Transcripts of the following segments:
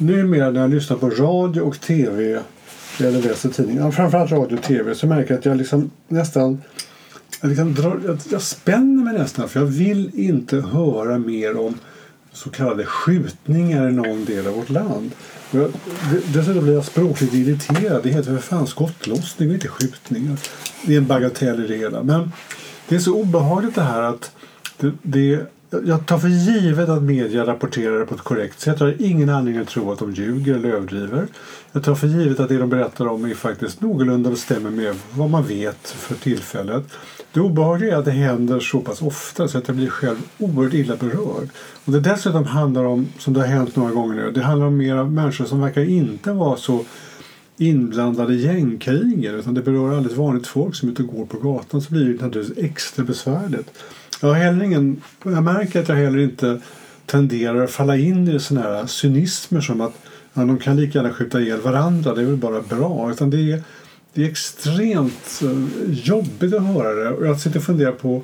numera när jag lyssnar på radio och tv eller läser tidningar, framförallt radio och tv, så märker jag att jag liksom nästan jag, liksom drar, jag, jag spänner mig nästan för jag vill inte höra mer om så kallade skjutningar i någon del av vårt land. Jag, dessutom blir jag språkligt irriterad. Det heter för fan skottlossning och inte skjutningar. Det är en bagatell i det hela. Men det är så obehagligt det här att det, det jag tar för givet att media rapporterar det på ett korrekt sätt. Jag har ingen anledning att tro att de ljuger eller överdriver. Jag tar för givet att det de berättar om är faktiskt någorlunda stämmer med vad man vet för tillfället. Det obehagliga är att det händer så pass ofta så att jag blir själv oerhört illa berörd. Och det dessutom handlar om, som det har hänt några gånger nu, det handlar om mer människor som verkar inte vara så inblandade i gängkrigen utan det berör alldeles vanligt folk som är ute och går på gatan så blir det naturligtvis extra besvärligt. Jag, har heller ingen, jag märker att jag heller inte tenderar att falla in i såna här cynismer som att ja, de kan lika gärna skjuta ihjäl varandra, det är väl bara bra. Utan det är, det är extremt eh, jobbigt att höra det och jag sitter och funderar på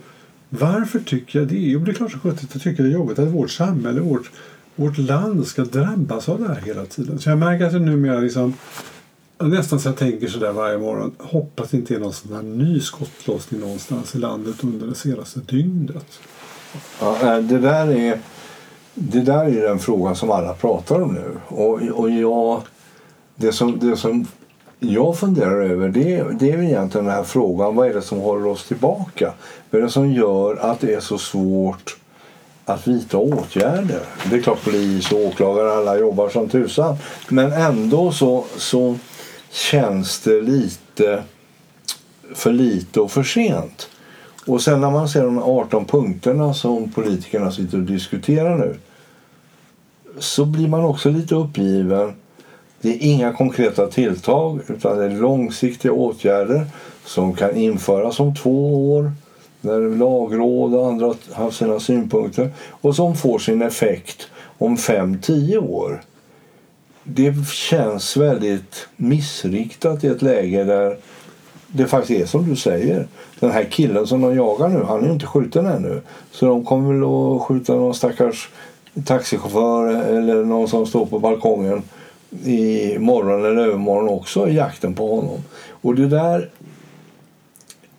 varför tycker jag det? Jo, det är klart som sjutton jag tycker det är jobbigt att vårt samhälle, vårt, vårt land ska drabbas av det här hela tiden. Så jag märker att jag numera liksom Nästan så jag tänker sådär varje morgon. Hoppas det inte är någon sån här ny skottlossning någonstans i landet under det senaste dygnet. Ja, det där är det där är den frågan som alla pratar om nu. Och, och jag, det, som, det som jag funderar över det, det är egentligen den här frågan. Vad är det som håller oss tillbaka? Vad är det som gör att det är så svårt att vidta åtgärder? Det är klart polis och åklagare alla jobbar som tusan. Men ändå så, så känns det lite för lite och för sent. Och sen när man ser de 18 punkterna som politikerna sitter och diskuterar nu så blir man också lite uppgiven. Det är inga konkreta tilltag utan det är långsiktiga åtgärder som kan införas om två år när lagråd och andra har sina synpunkter och som får sin effekt om fem, tio år det känns väldigt missriktat i ett läge där det faktiskt är som du säger. Den här killen som de jagar nu, han är ju inte skjuten ännu. Så de kommer väl att skjuta någon stackars taxichaufför eller någon som står på balkongen i morgon eller övermorgon också i jakten på honom. Och det där...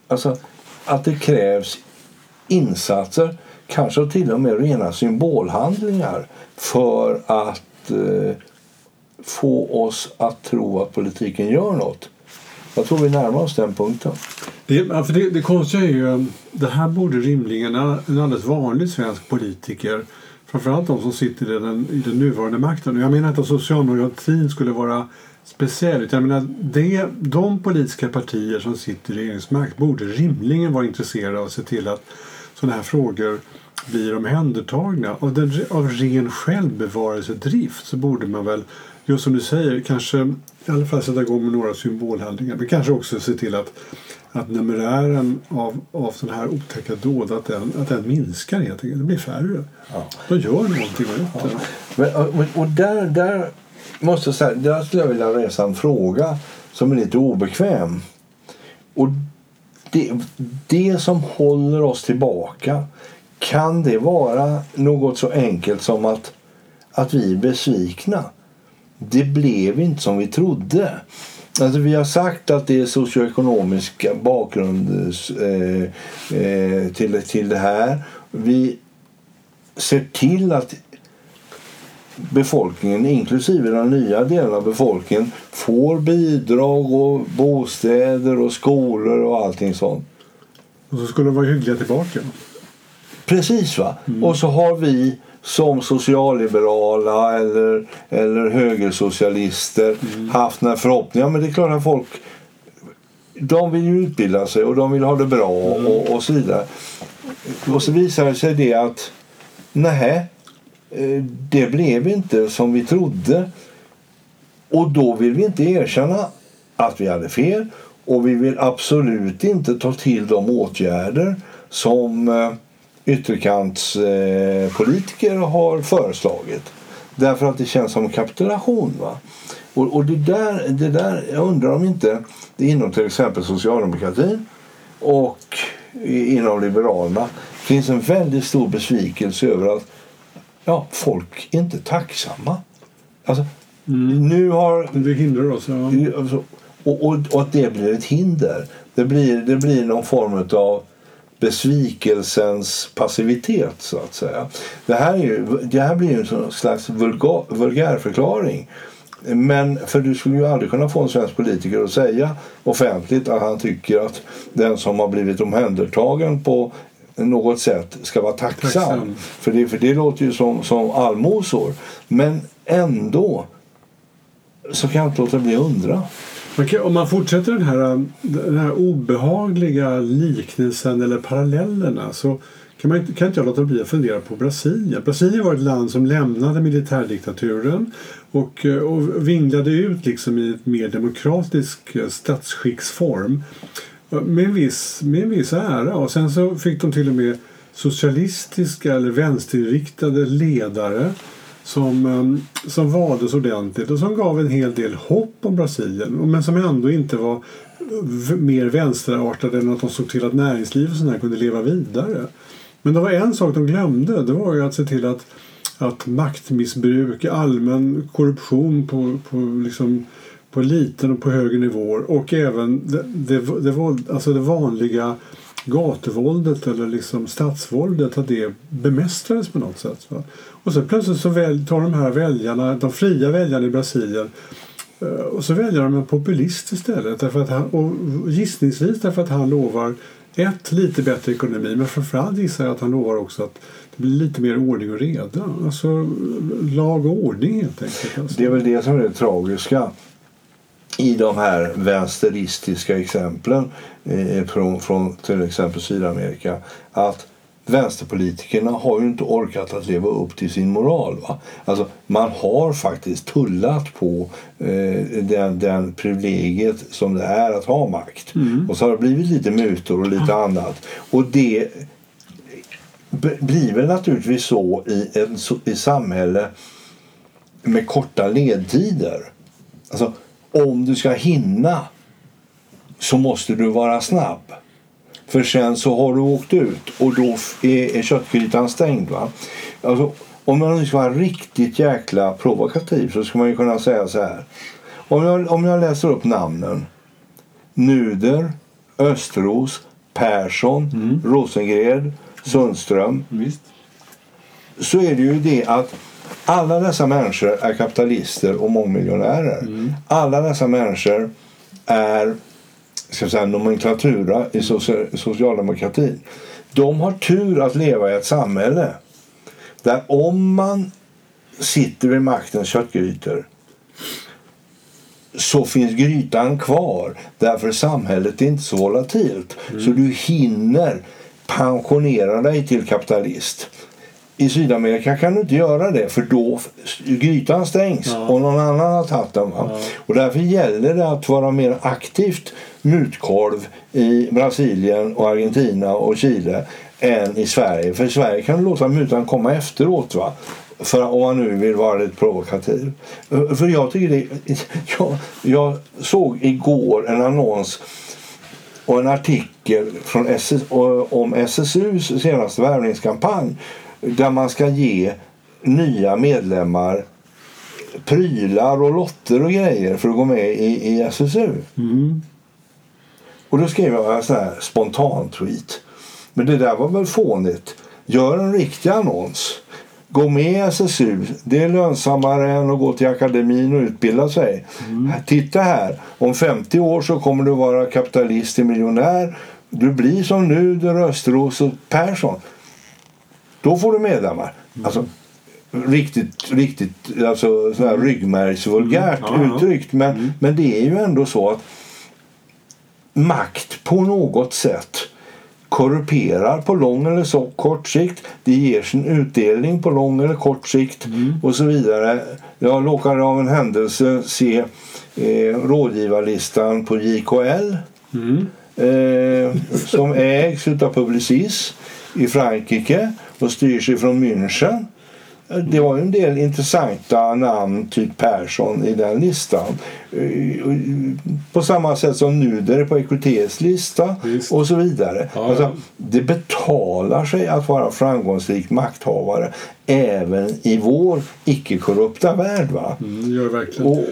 Alltså, att det krävs insatser, kanske till och med rena symbolhandlingar för att eh, få oss att tro att politiken gör något. Jag tror vi närmar oss den punkten. Det, för det, det konstiga är ju eh, det här borde rimligen en alldeles vanlig svensk politiker framförallt de som sitter i den, i den nuvarande makten. Jag menar inte att socialdemokratin skulle vara speciell. Jag menar, det, de politiska partier som sitter i regeringsmakt borde rimligen vara intresserade av att se till att sådana här frågor blir omhändertagna. Av, den, av ren självbevarelsedrift så borde man väl just som du säger, kanske i alla fall sätta igång med några symbolhandlingar. Men kanske också se till att, att numerären av, av sådana här otäcka dåd att den, att den minskar helt enkelt. Det blir färre. Ja. De gör någonting åt det. Men, och, och där, där, måste jag säga, där skulle jag vilja resa en fråga som är lite obekväm. Och det, det som håller oss tillbaka kan det vara något så enkelt som att, att vi är besvikna? Det blev inte som vi trodde. Alltså vi har sagt att det är socioekonomisk bakgrund eh, eh, till, till det här. Vi ser till att befolkningen, inklusive den nya delen av befolkningen får bidrag och bostäder och skolor och allting sånt. Och så skulle de vara hyggliga tillbaka. Precis va. Mm. Och så har vi som socialliberala eller, eller högersocialister mm. haft den här förhoppningen. Men det är klart att folk de vill ju utbilda sig och de vill ha det bra mm. och, och så vidare. Och så visar det sig det att nej, eh, det blev inte som vi trodde. Och då vill vi inte erkänna att vi hade fel och vi vill absolut inte ta till de åtgärder som eh, ytterkantspolitiker eh, har föreslagit. Därför att det känns som kapitulation. Va? Och, och det, där, det där, jag undrar om inte det inom till exempel socialdemokratin och inom Liberalerna finns en väldigt stor besvikelse över att ja, folk är inte tacksamma. Alltså, Nu har Det hindrar oss. Ja. Alltså, och, och, och att det blir ett hinder. Det blir, det blir någon form av besvikelsens passivitet så att säga. Det här, är ju, det här blir ju en slags vulgar, vulgärförklaring. Men för du skulle ju aldrig kunna få en svensk politiker att säga offentligt att han tycker att den som har blivit omhändertagen på något sätt ska vara tacksam. Tacksam. För, det, för det låter ju som, som allmosor. Men ändå så kan jag inte låta bli att undra. Man om man fortsätter den här, den här obehagliga liknelsen eller parallellerna så kan, man, inte- kan inte jag låta bli att fundera på Brasilien. Brasilien var ett land som lämnade militärdiktaturen och, eh, och vinglade ut liksom i ett mer demokratisk eh, statsskicksform eh, med en, viss, med en viss ära. Och sen så fick de till och med socialistiska eller vänsterinriktade ledare som, ehm, som valdes ordentligt och som gav en hel del hopp om Brasilien men som ändå inte var mer vänsterartade än att de såg till att näringsliv och sådär kunde leva vidare. Men det var en sak de glömde. Det var ju att se till att, att maktmissbruk, allmän korruption på, på, liksom, på liten och på högre nivåer och även det, det, det, alltså det vanliga gatuvåldet eller liksom stadsvåldet att det bemästrades på något sätt. Va? Och så plötsligt så väl, tar de här väljarna, de fria väljarna i Brasilien eh, och så väljer de en populist istället. Därför att han, och gissningsvis därför att han lovar ett, lite bättre ekonomi men framförallt gissar jag att han lovar också att det blir lite mer ordning och reda. Alltså lag och ordning helt enkelt. Alltså. Det är väl det som är det tragiska i de här vänsteristiska exemplen eh, från, från till exempel Sydamerika. Att vänsterpolitikerna har ju inte orkat att leva upp till sin moral. Va? Alltså, man har faktiskt tullat på eh, den, den privilegiet som det är att ha makt. Och så har det blivit lite mutor och lite annat. Och det blir väl naturligtvis så i ett i samhälle med korta ledtider. Alltså, om du ska hinna så måste du vara snabb. För sen så har du åkt ut och då är, köttgrytan stängd. Va? Alltså, om man nu ska vara riktigt jäkla provokativ så ska man ju kunna säga så här. Om jag, om jag läser upp namnen. Nuder, Östros, Persson, Rosengren, Sundström Visst. så så är det ju det att alla dessa människor är kapitalister och mångmiljonärer. Alla dessa människor är ska säga, nomenklatura i socia- socialdemokratin. De har tur att leva i ett samhälle där om man sitter vid maktens köttgrytor så finns grytan kvar därför samhället är inte så volatilt. Så du hinner pensionera dig till kapitalist. I Sydamerika kan du inte göra det för då grytan stängs Ja. och någon annan har tagit den. Ja. Och därför gäller det att vara mer aktivt mutkolv i Brasilien och Argentina och Chile än i Sverige. För i Sverige kan du låta mutan komma efteråt. Va? För om man nu vill vara lite provokativ. För jag tycker det, jag, jag såg igår en annons och en artikel från SS, om SSUs senaste värvningskampanj där man ska ge nya medlemmar prylar och lotter och grejer för att gå med i, i SSU. Mm. Och då skrev jag en sån här spontan tweet. Men det där var väl fånigt. Gör en riktig annons. Gå med i SSU. Det är lönsammare än att gå till akademin och utbilda sig. Titta här. Om 50 år så kommer du vara kapitalist till miljonär. Du blir som Nuder, Östros och Persson. Då får du medlemmar. Alltså, riktigt, riktigt alltså, så här ryggmärgsvulgärt Mm. Ja, ja. uttryckt. Men, men det är ju ändå så att makt på något sätt korrumperar på lång eller så kort sikt. Det ger sin utdelning på lång eller kort sikt och så vidare. Jag råkade av en händelse se eh, rådgivarlistan på JKL Mm. eh, som ägs av Publicis i Frankrike och styrs ifrån München. det var en del intressanta namn, typ Persson, i den listan. Eh, på samma sätt som Nuder på EKTs lista Visst. och så vidare. Ja, alltså, ja. det betalar sig att vara framgångsrik makthavare även i vår icke-korrupta värld. Va? Mm, gör verkligen. Och,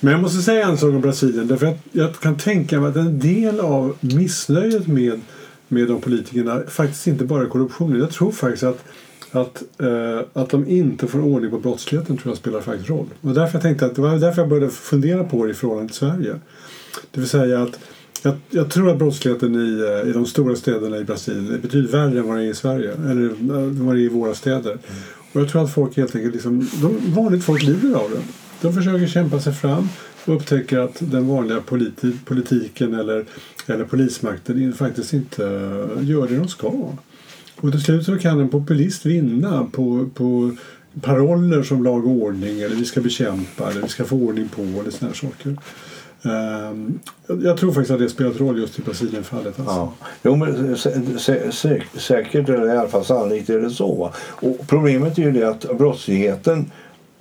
Men jag måste säga en sak om Brasilien. Därför att jag kan tänka mig att en del av missnöjet med, med de politikerna faktiskt inte bara korruptionen. Jag tror faktiskt att, att, eh, att de inte får ordning på brottsligheten tror jag spelar faktiskt roll. Och därför jag tänkte att det var därför jag började fundera på det i förhållande till Sverige. Det vill säga att jag, jag tror att brottsligheten i, eh, i de stora städerna i Brasilien är betydligt värre än vad det är i Sverige. Eller eh, vad det är i våra städer. Och jag tror att folk helt enkelt, liksom, de, vanligt folk lider av det. De försöker kämpa sig fram och upptäcker att den vanliga politi politiken eller, eller polismakten faktiskt inte gör det de ska. Och till slut så kan en populist vinna på, på paroller som lag och ordning eller vi ska bekämpa eller vi ska få ordning på eller såna här saker. Ehm, jag- tror faktiskt att det spelat roll just i Brasilienfallet. Alltså. Ja. Jo, men sä, sä, sä, säkert, eller i alla fall sannolikt är det så. Och problemet är ju det att brottsligheten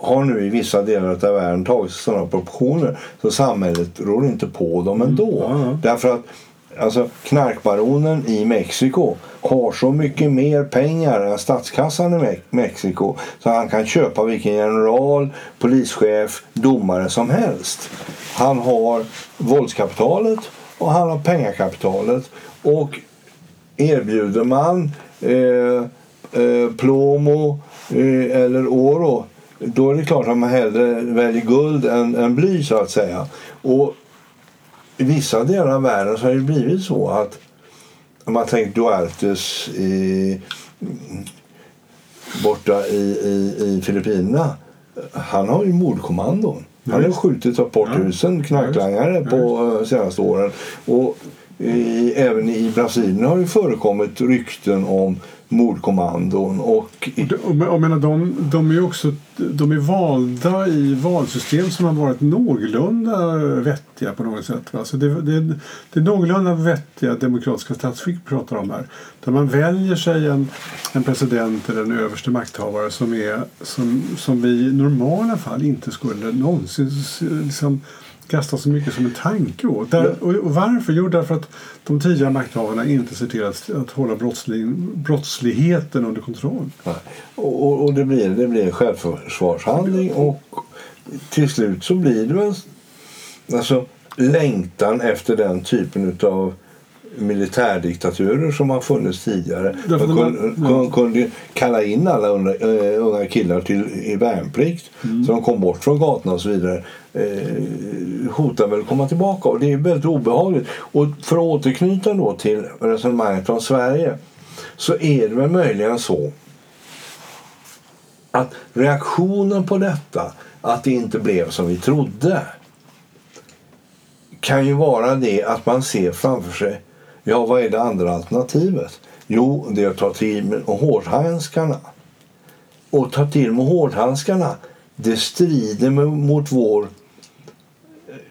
har nu i vissa delar av världen tagit sådana proportioner så samhället rår inte på dem ändå. Ja, ja. Därför att alltså, knarkbaronen i Mexiko har så mycket mer pengar än statskassan i Me- Mexiko så han kan köpa vilken general, polischef, domare som helst. Han har våldskapitalet och han har pengakapitalet. Och erbjuder man eh, eh, plomo eh, eller oro då är det klart att man hellre väljer guld än, än bly så att säga. Och i vissa delar av världen så har det blivit så att om man tänker Duartes i, borta i, i, i Filippinerna. Han har ju mordkommandon. Han har ju visst. skjutit upp bort Ja. tusen knarklangare på eh, senaste åren. Och i, även i Brasilien har det förekommit rykten om mordkommandon. Och i, Och, de, menar, de, de är också de är valda i valsystem som har varit någorlunda vettiga på något sätt. Va? Så det, det, det är någorlunda vettiga demokratiska statsskick vi pratar om här. Där man väljer sig en, en president eller en överste makthavare som, är, som, som vi i normala fall inte skulle någonsin liksom, kasta så mycket som en tanke åt. Där, och, och varför? Jo, därför att de tidigare makthavarna inte ser till att, att hålla brottslig, brottsligheten under kontroll. och, och, det, blir, det blir en självförsvarshandling. Och till slut så blir det väl alltså, längtan efter den typen av militärdiktaturer som har funnits tidigare. Därför Man kunde, kunde, kunde kalla in alla unga, eh, unga killar till i värnplikt Mm. så de kom bort från gatorna och så vidare. Eh, hotar väl att komma tillbaka och det är väldigt obehagligt. Och för att återknyta då till resonemanget om Sverige så är det väl möjligen så att reaktionen på detta, att det inte blev som vi trodde kan ju vara det att man ser framför sig, ja vad är det andra alternativet? Jo, det är att ta till med hårdhandskarna. Och ta till med hårdhandskarna, det strider mot vår,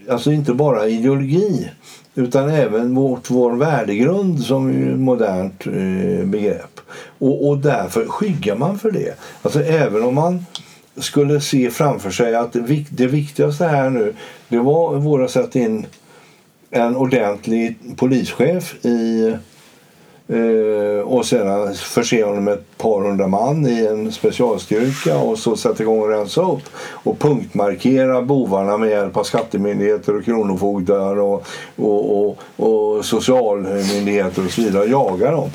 alltså inte bara ideologi, utan även mot vår värdegrund som är ett modernt eh, begrepp. Och, och därför skyggar man för det. Alltså även om man skulle se framför sig att det, viktigaste här nu det var våra sätta in en ordentlig polischef i eh, och sedan förse honom med ett par hundra man i en specialstyrka och så sätta igång och rensa upp och punktmarkera bovarna med hjälp av skattemyndigheter och kronofogdar och, och, och, och socialmyndigheter och så vidare och jaga dem.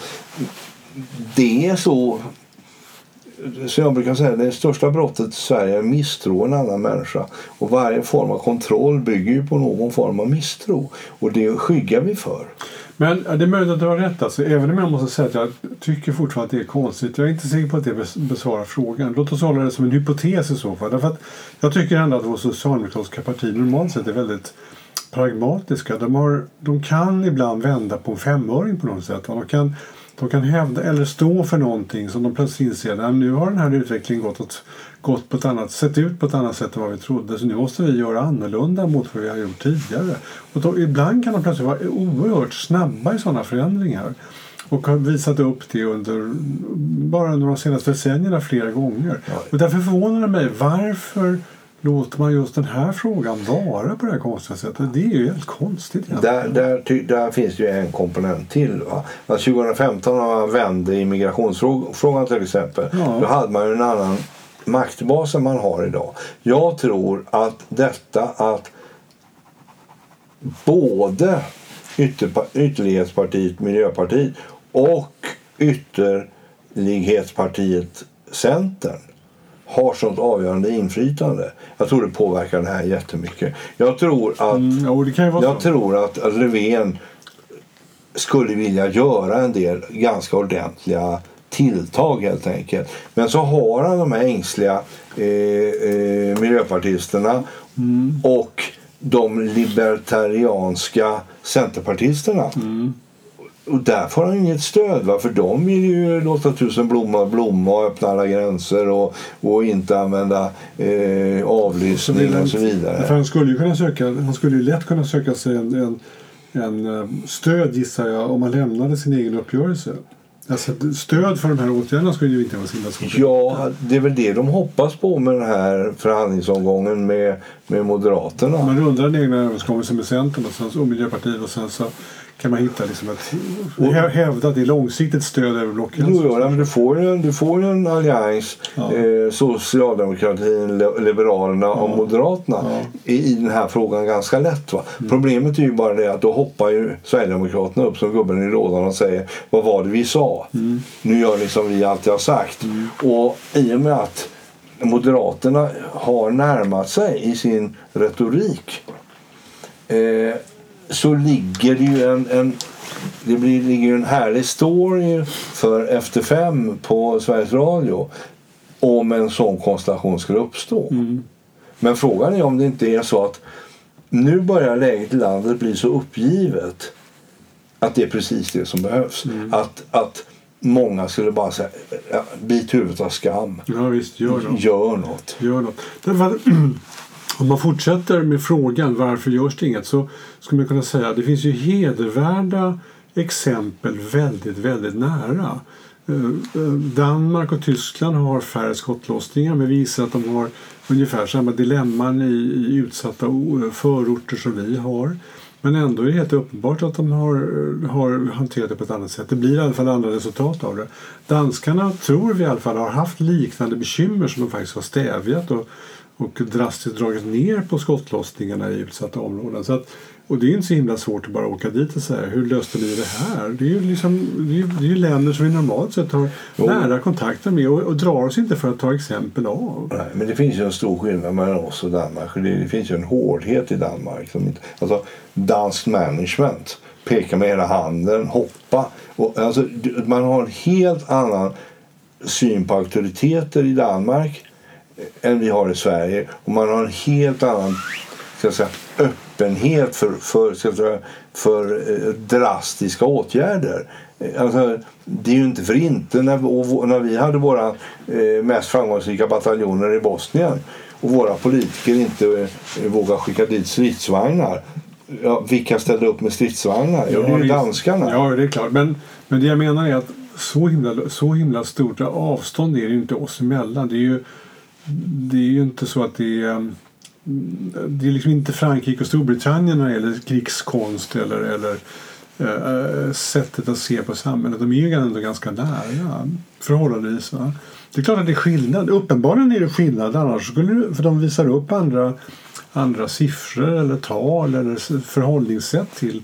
Det är så så jag brukar säga det största brottet i Sverige är misstro en annan människa. Och varje form av kontroll bygger ju på någon form av misstro. Och det skyggar vi för. Men det är möjligt att du har rätt. Alltså, även om jag måste säga att jag tycker fortfarande att det är konstigt. Jag är inte säker på att det besvarar frågan. Låt oss hålla det som en hypotes i så fall. Därför att jag tycker ändå att vårt socialdemokratiska parti normalt sett är väldigt pragmatiska. De, har, de kan ibland vända på en femöring på något sätt. De kan, de kan hävda eller stå för någonting som de plötsligt inser att nu har den här utvecklingen gått, åt, gått på ett annat, sett ut på ett annat sätt än vad vi trodde. Så nu måste vi göra annorlunda mot vad vi har gjort tidigare. Och då, ibland kan de plötsligt vara oerhört snabba i sådana förändringar. Och har visat upp det under bara under de senaste decennierna flera gånger. Ja. Och därför förvånar det mig varför låter man just den här frågan vara på det här konstiga sättet. Det är ju helt konstigt egentligen. Där, där, där finns ju en komponent till. Va? Att 2015 när man vände immigrationsfrågan till exempel. Ja. Då hade man ju en annan maktbas än man har idag. Jag tror att detta att både ytterlighetspartiet Miljöpartiet och ytterlighetspartiet Centern har sånt avgörande inflytande. Jag tror det påverkar det här jättemycket. Jag tror att Mm, jo, jag tror att Löfven skulle vilja göra en del ganska ordentliga tilltag helt enkelt. Men så har han de här ängsliga eh, eh, miljöpartisterna Mm. och de libertarianska centerpartisterna. Mm. Och där får han inget stöd. Va? För de vill ju låta tusen blommor blomma och öppna alla gränser och, och inte använda eh, avlyssning och så vidare. För han skulle ju kunna söka, han skulle ju lätt kunna söka sig en, en, en eh, stöd gissar jag om han lämnade sin egen uppgörelse. Alltså, stöd för de här åtgärderna skulle ju inte vara så svårt. Ja, det är väl det de hoppas på med den här förhandlingsomgången med, med Moderaterna. Man rundar den egna överenskommelsen med Centern och, sen, och Miljöpartiet och sen så kan man hitta liksom hä- hävda att det är långsiktigt stöd över Jo, blockgränsen. ja, men du, får ju, en- du får ju en allians, Ja. eh, Socialdemokratin, Le- Liberalerna och Moderaterna Ja. i, i den här frågan ganska lätt. Va? Problemet är ju bara det att då hoppar ju Sverigedemokraterna upp som gubben i lådan och säger vad var det vi sa? Nu gör ni som vi alltid har sagt. Och i och med att Moderaterna har närmat sig i sin retorik eh, så ligger det ju en, en det blir, ligger en härlig story för Efter fem på Sveriges Radio om en sån konstellation skulle uppstå. Men frågan är om det inte är så att nu börjar läget i landet bli så uppgivet att det är precis det som behövs. Att, att många skulle bara säga ja, bit huvudet av skam. Ja visst, gör det. Gör något. Gör något. Därför att, om man fortsätter med frågan varför görs det inget så skulle man kunna säga att det finns ju hedervärda exempel väldigt, väldigt nära. Eh, eh, Danmark och Tyskland har färre skottlossningar men visar att de har ungefär samma dilemman i, utsatta eh, förorter som vi har. Men ändå är det helt uppenbart att de har, har hanterat det på ett annat sätt. Det blir i alla fall andra resultat av det. Danskarna tror vi i alla fall har haft liknande bekymmer som de faktiskt har stävjat och, och drastiskt dragit ner på skottlossningarna i utsatta områden. Så att, och det är inte så himla svårt att bara åka dit och säga hur löste ni det här? Det är ju, liksom, det är, det är länder som vi normalt sett har Jo. nära kontakter med och, och drar oss inte för att ta exempel av. Nej, men det finns ju en stor skillnad mellan oss och Danmark. Det, det finns ju en hårdhet i Danmark. Som inte, alltså, dansk management pekar med hela handen, hoppa. Och, alltså, man har en helt annan syn på auktoriteter i Danmark än vi har i Sverige. Och man har en helt annan ska säga, öppenhet för, för, ska säga, för eh, drastiska åtgärder. Eh, Alltså, det är ju inte för inte när, när vi hade våra eh, mest framgångsrika bataljoner i Bosnien och våra politiker inte vågar skicka dit stridsvagnar. Ja, vilka ställde upp med stridsvagnar? Jo, det är ju danskarna. Ja, det är klart. Men, men det jag menar är att så himla, så himla stort avstånd är det ju inte oss emellan. Det är ju, det är ju inte så att det är... Det är liksom inte Frankrike och Storbritannien när det gäller krigskonst eller, eller äh, sättet att se på samhället. De är ju ändå ganska nära förhållandevis. Va? Det är klart att det är skillnad. Uppenbarligen är det skillnad. Annars skulle det, för de visar upp andra, andra siffror eller tal eller förhållningssätt till,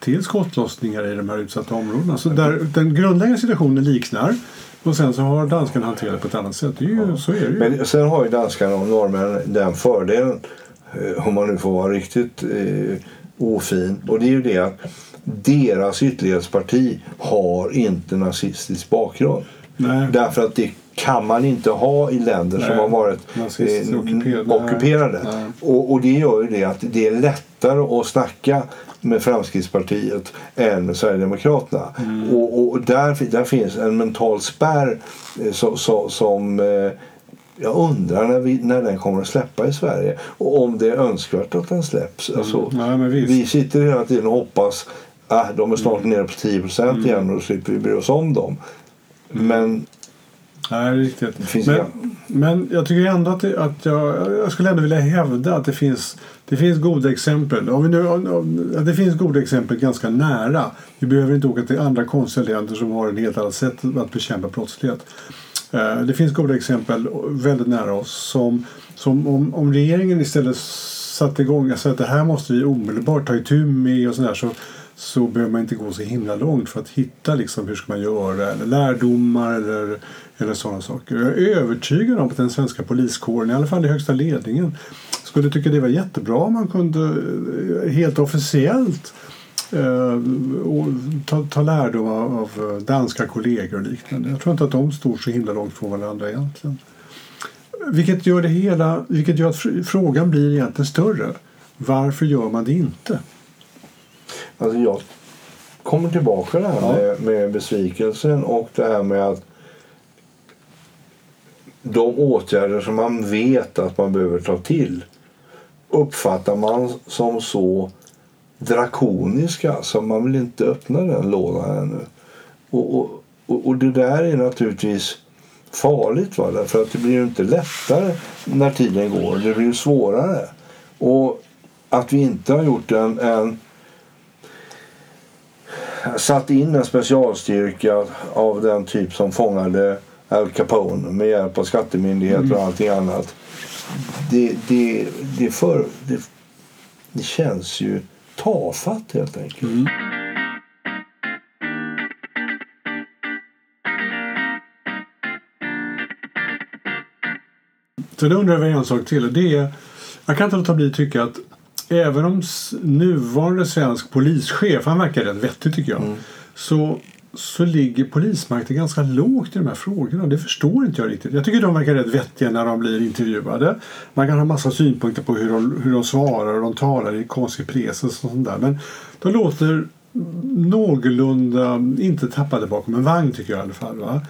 till skottlossningar i de här utsatta områdena. Så där, den grundläggande situationen liknar. Och sen så har danskarna hanterat det på ett annat sätt. Det är ju, Så är det ju. Men sen har ju danskarna och norrmännen den fördelen, eh, om man nu får vara riktigt eh, ofin, och det är ju det att deras ytterlighetsparti har inte nazistisk bakgrund. Nej. Därför att det kan man inte ha i länder som Nej. har varit eh, ockuperade. Och, och det gör ju det att det är lättare att snacka med Fremskrittspartiet än med Sverigedemokraterna. Mm. Och, och där, där finns en mental spärr eh, så, så, som eh, jag undrar när, vi, när den kommer att släppa i Sverige och om det är önskvärt att den släpps. Alltså, Nej, vi sitter hela tiden och hoppas ah, de är snart nere på 10 procent igen och då slipper vi bry oss om dem. Men Nej, riktigt. Men, men jag tycker ändå att, det, att jag, jag skulle ändå vilja hävda att det finns, det finns goda exempel. Om vi nu, om, det finns goda exempel ganska nära. Vi behöver inte åka till andra konstiga länder som har ett helt annat sätt att bekämpa brottslighet. Eh, Det finns goda exempel väldigt nära oss som, som om, om regeringen istället satte igång och sa att det här måste vi omedelbart ta itu med och sådär så, så behöver man inte gå så himla långt för att hitta liksom, hur ska man göra eller lärdomar eller, eller sådana saker. Jag är övertygad om att den svenska poliskåren, i alla fall i högsta ledningen, skulle tycka det var jättebra om man kunde eh, helt officiellt eh, och ta, ta lärdom av, av danska kollegor och liknande. Jag tror inte att de står så himla långt från varandra egentligen. Vilket gör, det hela, vilket gör att frågan blir egentligen större. Varför gör man det inte? Alltså jag kommer tillbaka det här Ja. med, med besvikelsen och det här med att de åtgärder som man vet att man behöver ta till uppfattar man som så drakoniska så man vill inte öppna den lådan ännu. Och, och, och, och det där är naturligtvis farligt. Va? Därför att det blir ju inte lättare när tiden går. Det blir ju svårare. Och att vi inte har gjort en, en satt in en specialstyrka av den typ som fångade Al Capone med hjälp av skattemyndigheter och allting annat. Det, det, det, för, det, det känns ju tafatt helt enkelt. Så då undrar jag en sak till. Det är, jag kan inte låta bli att tycka att även om nuvarande svensk polischef, han verkar rätt vettig tycker jag, så, så ligger polismakten ganska lågt i de här frågorna. Det förstår inte jag riktigt. Jag tycker de verkar rätt vettiga när de blir intervjuade. Man kan ha massa synpunkter på hur de, hur de svarar och de talar i konstig precis och sånt där. Men de låter någorlunda, inte tappade bakom en vagn tycker jag i alla fall. Va?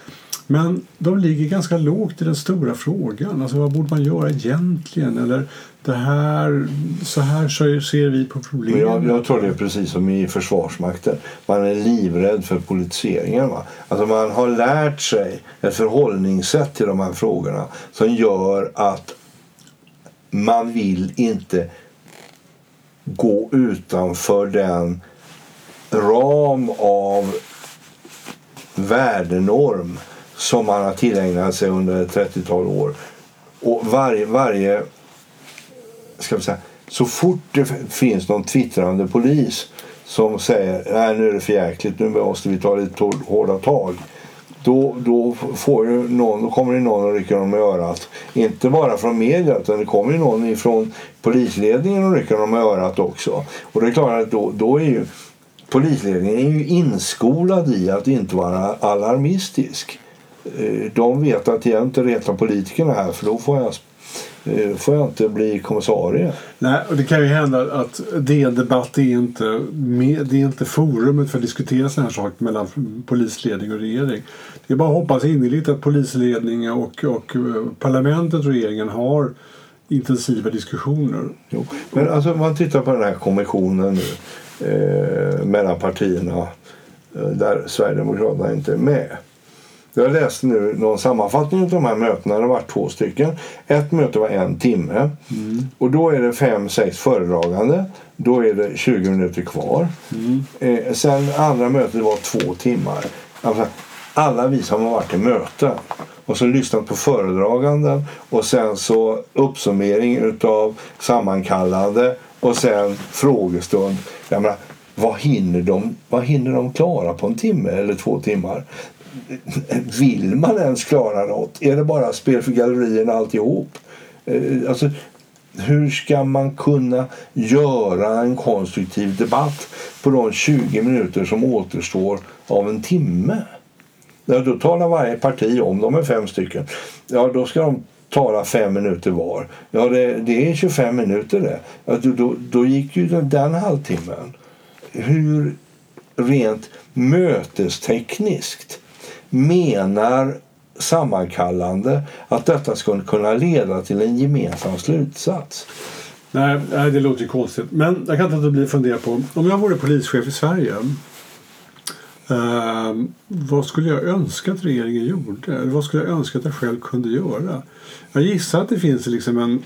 Men de ligger ganska lågt i den stora frågan. Alltså vad borde man göra egentligen? Eller det här, så här ser vi på problemet. jag, jag tror det är precis som i Försvarsmakten. Man är livrädd för politiseringen. Va? Alltså man har lärt sig ett förhållningssätt till de här frågorna som gör att man vill inte gå utanför den ram av värdenorm som man har tillägnat sig under ett 30-tal år. Och varje, varje ska vi säga, så fort det finns någon twittrande polis som säger nej nu är det för jäkligt, nu måste vi ta lite hårda tag. Då, då, får ju någon, då kommer det någon och rycker dem i örat. Inte bara från media utan det kommer ju någon från polisledningen och rycker dem i örat också. Och det är klart att då, då är ju polisledningen är ju inskolad i att inte vara alarmistisk. Eh, De vet att jag inte retar politikerna här för då får jag, eh, får jag inte bli kommissarie. Nej, och det kan ju hända att DN Debatt är inte, med, det är inte forumet för att diskutera sådana här saker mellan polisledning och regering. Det är bara att hoppas innerligt att polisledning och, och eh, parlamentet och regeringen har intensiva diskussioner. Jo. Men alltså om man tittar på den här kommissionen nu eh, mellan partierna där Sverigedemokraterna inte är med. Jag läste nu någon sammanfattning av de här mötena. Det har varit två stycken. Ett möte var en timme. Och då är det fem, sex föredragande. Då är det 20 minuter kvar. Eh, sen andra mötet var två timmar. Alltså, alla vi som har varit i möten och så lyssnat på föredraganden och sen så uppsummering utav sammankallande och sen frågestund. Jag menar, vad, hinner de, vad hinner de klara på en timme eller två timmar? Vill man ens klara något? Är det bara spel för gallerierna alltihop? Eh, alltså, hur ska man kunna göra en konstruktiv debatt på de 20 minuter som återstår av en timme? Ja, då talar varje parti om, de är fem stycken, ja då ska de tala fem minuter var. Ja, det, det är 25 minuter det. Ja, då, då, då gick ju den, den halvtimmen. Hur rent mötestekniskt menar sammankallande att detta skulle kunna leda till en gemensam slutsats? Nej, nej, det låter ju konstigt. Men jag kan inte låta bli att fundera på om jag vore polischef i Sverige. Eh, vad skulle jag önska att regeringen gjorde? Eller vad skulle jag önska att jag själv kunde göra? Jag gissar att det finns liksom en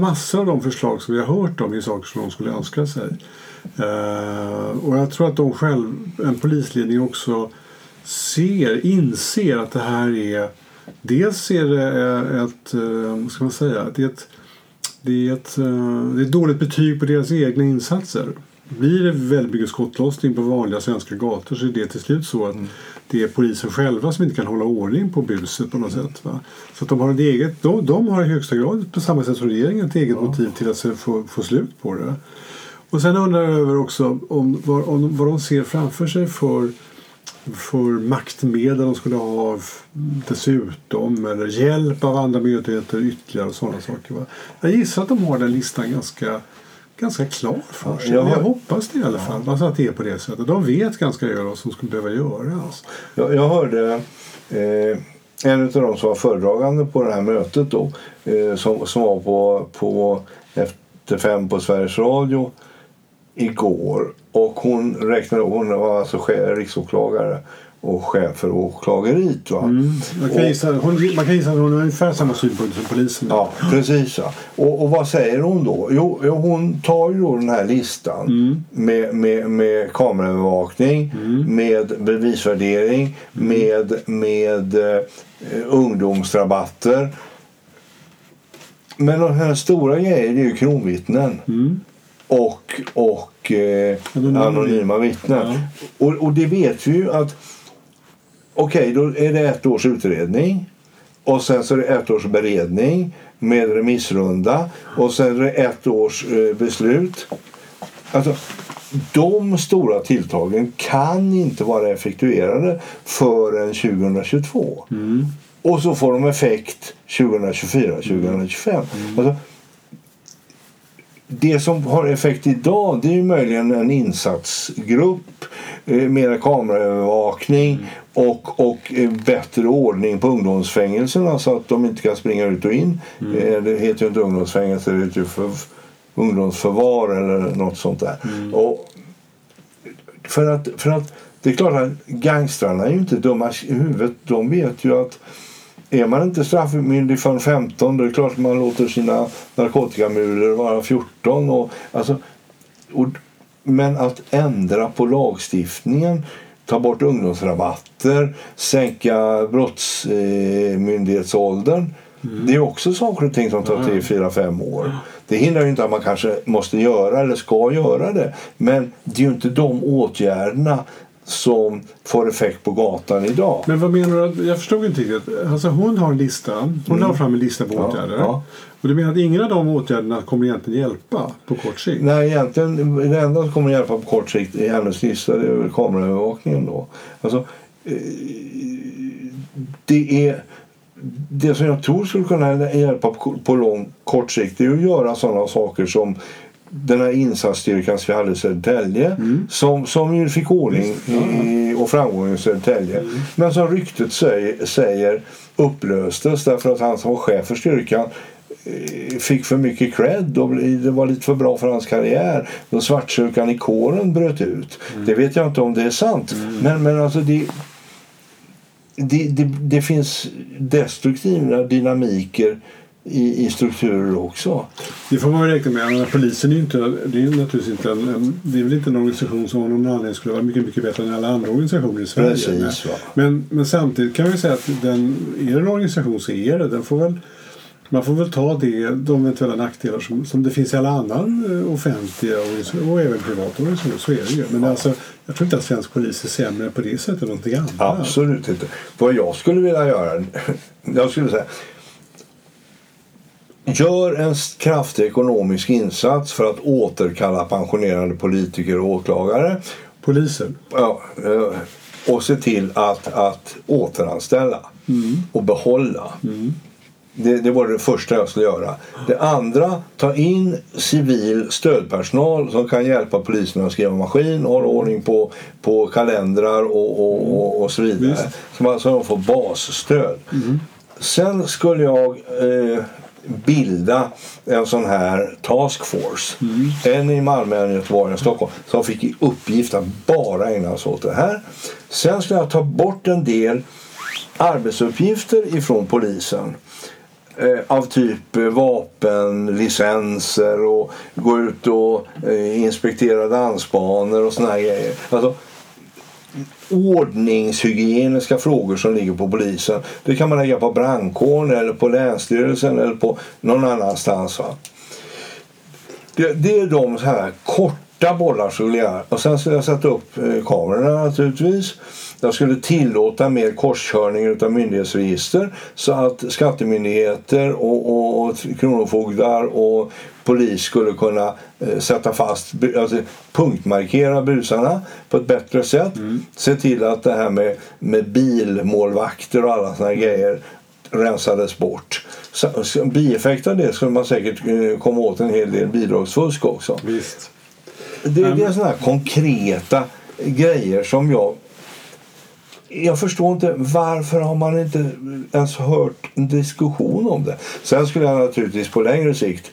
massa av de förslag som vi har hört om är saker som de skulle önska sig. Eh, och jag tror att de själv, en polisledning också ser, inser att det här är Dels är det ett, eh, vad ska man säga, det är ett, det är ett, eh, det är ett dåligt betyg på deras egna insatser. Blir det väldigt mycket skottlossning på vanliga svenska gator så är det till slut så att mm. det är polisen själva som inte kan hålla ordning på buset på något sätt. Va? Så att de har ett eget, de, de har i högsta grad på samma sätt som regeringen ett eget ja. motiv till att få, få slut på det. Och sen undrar jag över också om, vad, om, vad de ser framför sig för för maktmedel de skulle ha dessutom eller hjälp av andra myndigheter ytterligare och sådana saker. Va? Jag gissar att de har den listan ganska, ganska klar för sig. Jag, jag hoppas det i alla fall. Alltså att det är på det sättet. De vet ganska väl vad som skulle behöva göras. Jag, jag hörde eh, en av de som var föredragande på det här mötet då eh, som, som var på, på Efter fem på Sveriges Radio igår och hon räknade hon var alltså riksåklagare och chef för åklageriet. Va? Mm. Man, kan gissa, hon, man kan gissa att hon har ungefär samma synpunkter som polisen. Ja, precis. Ja. Och, och vad säger hon då? Jo, hon tar ju då den här listan mm. med, med, med kameraövervakning, mm. med bevisvärdering, mm. med, med uh, ungdomsrabatter. Men de här stora grejerna är ju kronvittnen. Mm och, och eh, anonyma vittnen. Ja. Och, och det vet vi ju att okej, okay, då är det ett års utredning och sen så är det ett års beredning med remissrunda och sen är det ett års eh, beslut. Alltså, de stora tilltagen kan inte vara effektuerade förrän 2022. Mm. Och så får de effekt 2024, 2025. Mm. Alltså, det som har effekt idag det är möjligen en insatsgrupp, eh, mer kameraövervakning mm. och, och eh, bättre ordning på ungdomsfängelserna så att de inte kan springa ut och in. Mm. Eh, det heter ju inte ungdomsfängelse, det heter ju för, ungdomsförvar eller något sånt där. Mm. Och för, att, för att det är klart att gangstrarna är ju inte dumma i huvudet. De vet ju att är man inte straffmyndig från 15 då är det klart att man låter sina narkotikamulor vara 14. Och, alltså, och, men att ändra på lagstiftningen ta bort ungdomsrabatter, sänka brottsmyndighetsåldern. Mm. Det är också saker och ting som tar 3, 4, 5 år. Det hindrar inte att man kanske måste göra eller ska göra det. Men det är ju inte de åtgärderna som får effekt på gatan idag. Men vad menar du? Jag förstod inte riktigt. Alltså hon har en lista. Hon mm. la fram en lista på åtgärder. Ja, Och du menar att ingen av de åtgärderna kommer egentligen hjälpa på kort sikt? Nej, egentligen det enda som kommer hjälpa på kort sikt i hennes lista det är väl kameraövervakningen då. Alltså, eh, det är det som jag tror skulle kunna hjälpa på, på lång kort sikt är att göra sådana saker som den här insatsstyrkan som vi hade i Södertälje mm. som, som ju fick ordning i, och framgång i Södertälje. Mm. Men som ryktet säger, säger upplöstes därför att han som var chef för styrkan eh, fick för mycket cred och det var lite för bra för hans karriär. Då svartsjukan i kåren bröt ut. Mm. Det vet jag inte om det är sant. Mm. Men, men alltså det, det, det, det finns destruktiva dynamiker i, i strukturer också. Det får man räkna med. Men polisen är ju inte, det är naturligtvis inte en, en, det är väl inte en organisation som av någon anledning skulle vara mycket, mycket bättre än alla andra organisationer i Sverige. Precis, men, men samtidigt kan vi säga att den, är det en organisation så är det. Den får väl, man får väl ta det, de eventuella nackdelar som, som det finns i alla annan eh, offentliga och även privata organisationer. Så är det ju. Men ja. alltså, jag tror inte att svensk polis är sämre på det sättet än någonting annat. Absolut inte. Vad jag skulle vilja göra, jag skulle säga Gör en kraftig ekonomisk insats för att återkalla pensionerade politiker och åklagare. Poliser? Ja, eh, och se till att, att återanställa mm. och behålla. Mm. Det, det, var det första jag skulle göra. Det andra, ta in civil stödpersonal som kan hjälpa polisen att skriva maskin och hålla ordning på, på kalendrar och, och, och, och så vidare. Visst. Så man får basstöd. Mm. Sen skulle jag eh, bilda en sån här task force. En i Malmö, en i Göteborg en i Stockholm som fick i uppgift att bara ägna sig åt det här. Sen skulle jag ta bort en del arbetsuppgifter ifrån polisen eh, av typ eh, vapenlicenser och gå ut och eh, inspektera dansbanor och såna här grejer. Alltså, ordningshygieniska frågor som ligger på polisen. Det kan man lägga på brandkåren eller på länsstyrelsen eller på någon annanstans. Va? Det, det är de så här korta bollar skulle jag. Och sen skulle jag sätta upp eh, kamerorna naturligtvis. Jag skulle tillåta mer korskörning av myndighetsregister så att skattemyndigheter och, och, och kronofogdar och polis skulle kunna eh, sätta fast, alltså punktmarkera busarna på ett bättre sätt. Se till att det här med, med bilmålvakter och alla såna här grejer rensades bort. Bieffekt av det skulle man säkert eh, komma åt en hel del bidragsfusk också. Visst. Det, det är såna här konkreta grejer som jag... Jag förstår inte varför har man inte ens hört en diskussion om det. Sen skulle jag naturligtvis på längre sikt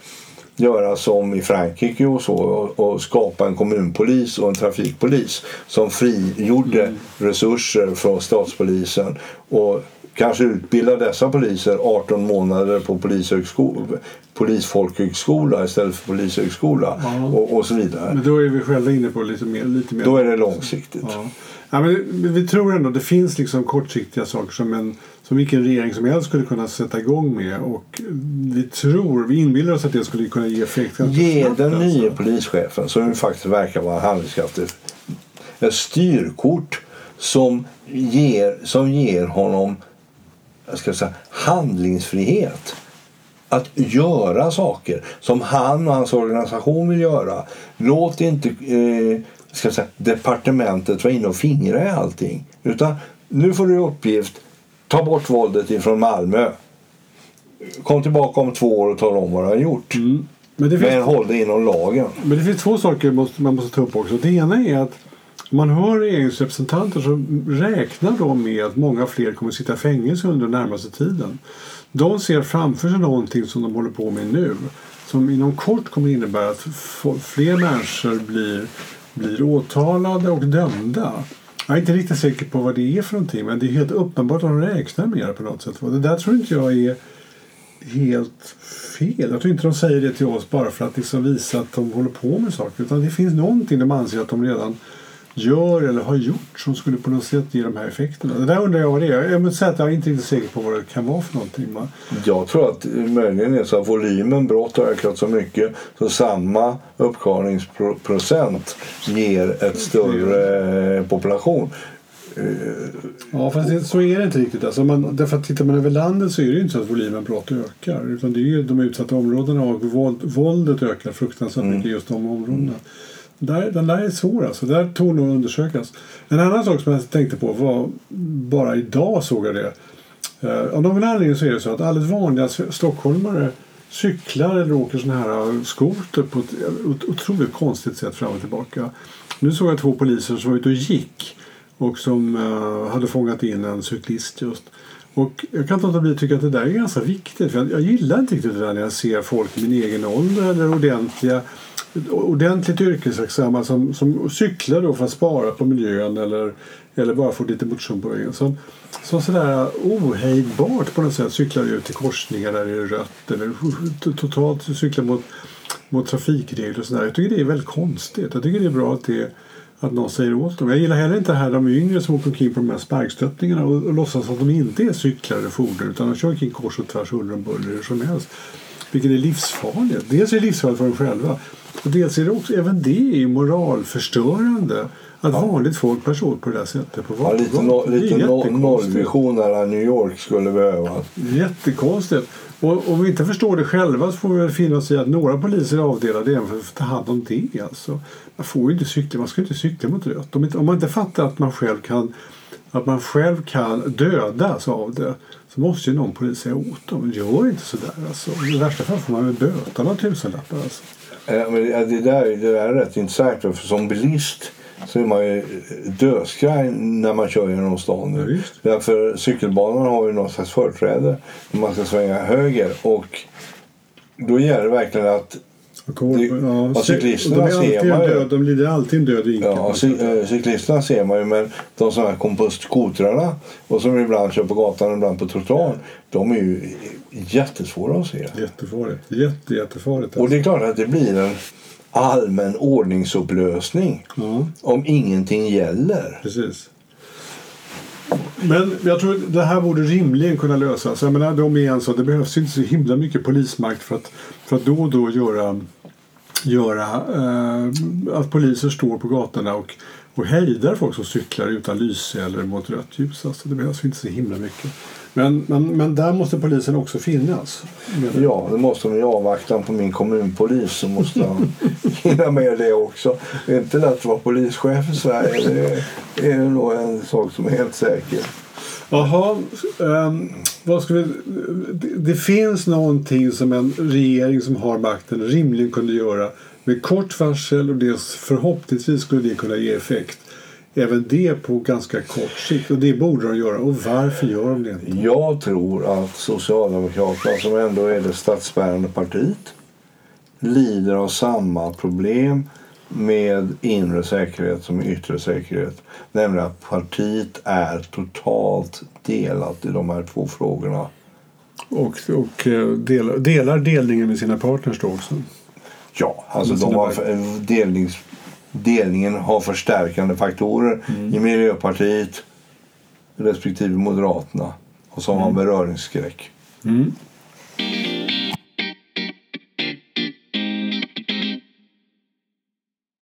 göra som i Frankrike och så och, och skapa en kommunpolis och en trafikpolis som frigjorde resurser från statspolisen och kanske utbilda dessa poliser 18 månader på polisfolkhögskola istället för polishögskola Ja. och, och så vidare. Men då är vi själva inne på lite mer. Lite mer. Då är det långsiktigt. Ja. Ja, men vi- tror ändå att det finns liksom kortsiktiga saker som, en, som vilken regering som helst skulle kunna sätta igång med. Och vi tror, vi inbillar oss att det skulle kunna ge effekt. Ge snabbt, den alltså. nya polischefen, som faktiskt verkar vara handlingskraftig, ett styrkort som ger, som ger honom jag ska säga, handlingsfrihet. Att göra saker som han och hans organisation vill göra. Låt inte eh, ska säga, departementet vara inne och fingra i allting. Utan nu får du uppgift ta bort våldet ifrån Malmö. Kom tillbaka om två år och tala om vad du har gjort. Mm. Men, det finns, Men håll dig inom lagen. men det finns två saker man måste ta upp också. Det ena är att man hör regeringsrepresentanter så räknar de med att många fler kommer sitta i fängelse under den närmaste tiden. De ser framför sig någonting som de håller på med nu som inom kort kommer innebära att fler människor blir, blir åtalade och dömda. Jag är inte riktigt säker på vad det är för någonting men det är helt uppenbart att de räknar med det på något sätt. Och det där tror inte jag är helt fel. Jag tror inte de säger det till oss bara för att liksom visa att de håller på med saker. Utan det finns någonting de anser att de redan gör eller har gjort som skulle på något sätt ge de här effekterna. Det där undrar jag vad det är. Jag måste säga att jag är inte riktigt säker på vad det kan vara för någonting. va. Jag tror att möjligen är så att volymen brott har ökat så mycket så samma uppklarningsprocent ger ett större population. Ja, fast det, så är det inte riktigt. Alltså man, därför att tittar man över landet så är det inte så att volymen brott ökar. Utan det är ju de utsatta områdena och våld, våldet ökar fruktansvärt mycket i just de områdena. Där, den där är svår alltså. Där tog nog undersökas. En annan sak som jag tänkte på var bara idag såg jag det. Eh, av någon anledning så är det så att alldeles vanliga stockholmare cyklar eller åker såna här eh, skoter på ett eh, otroligt konstigt sätt fram och tillbaka. Nu såg jag två poliser som var ute och gick och som eh, hade fångat in en cyklist just. Och jag kan inte låta bli att tycka att det där är ganska viktigt. För jag, jag gillar inte riktigt det där när jag ser folk i min egen ålder eller ordentliga ordentligt yrkesverksamma som, som cyklar då för att spara på miljön eller, eller bara få lite motion på vägen. Som, som sådär ohejdbart på något sätt cyklar ut i korsningar där det är rött eller totalt cyklar mot, mot trafikregler och sådär. Jag tycker det är väldigt konstigt. Jag tycker det är bra att, det, att någon säger åt dem. Jag gillar heller inte det här de yngre som åker omkring på de här sparkstöttingarna och, och låtsas att de inte är cyklar eller fordon utan de kör omkring kors och tvärs huller om buller hur som helst. Vilket är livsfarligt. Dels är det livsfarligt för dem själva och dels är det också, även det är moralförstörande att vanligt folk bär åt på det där sättet på Ja, lite no, lite no, jättekonstigt. nollvision där New York skulle behövas. Jättekonstigt. Och om vi inte förstår det själva så får vi väl finna oss i att några poliser är avdelade även för att ta hand om det. Alltså. Man får inte cykla, man ska inte cykla mot rött. Om, om man inte fattar att man själv kan att man själv kan dödas av det så måste ju någon polis säga åt dem. Gör inte sådär. Alltså. I värsta fall får man väl böta några tusenlappar. Alltså. Eh, Men det, där, det där är rätt intressant. För som bilist så är man ju dödskraj när man kör genom stan Ja, nu. Därför cykelbanan har ju någon slags företräde när man ska svänga höger. Och då gäller det verkligen att Det- ja, ja, cyklisterna ser man ju. död, de lider alltid en död vinkel. Ja, eh, cyklisterna ser man ju, men de som här kom på skotrarna och som ibland kör på gatan och ibland på trottoaren, de är ju jättesvåra att se. Jättefarligt. Jätte, jättefarligt. Och det är klart att det blir en allmän ordningsupplösning Ja, om ingenting gäller. precis. Men jag tror att det här borde rimligen kunna lösas. Jag menar, de är en så, det behövs inte så himla mycket polismakt för att, för att då och då göra, göra eh, att poliser står på gatorna och, och hejdar folk som cyklar utan lyse eller mot rött ljus. Alltså, det behövs inte så himla mycket. Men, men, men där måste polisen också finnas. Ja, det måste de i avvaktan på min kommunpolis så måste han hinna med det också. Det är inte lätt att vara polischef i Sverige. Det är nog en sak som är helt säker. Jaha, ehm, vad ska vi, det, det finns någonting som en regering som har makten rimligen kunde göra med kort varsel och det förhoppningsvis skulle det kunna ge effekt. Även det på ganska kort sikt och det borde de göra. Och varför gör de det inte? Jag tror att Socialdemokraterna, som ändå är det statsbärande partiet, lider av samma problem med inre säkerhet som yttre säkerhet. Nämligen att partiet är totalt delat i de här två frågorna. Och, och eh, delar, delar delningen med sina partners då också. Ja, alltså de har, för- delnings, delningen har förstärkande faktorer i Miljöpartiet respektive Moderaterna. Och så har man beröringsskräck. Mm.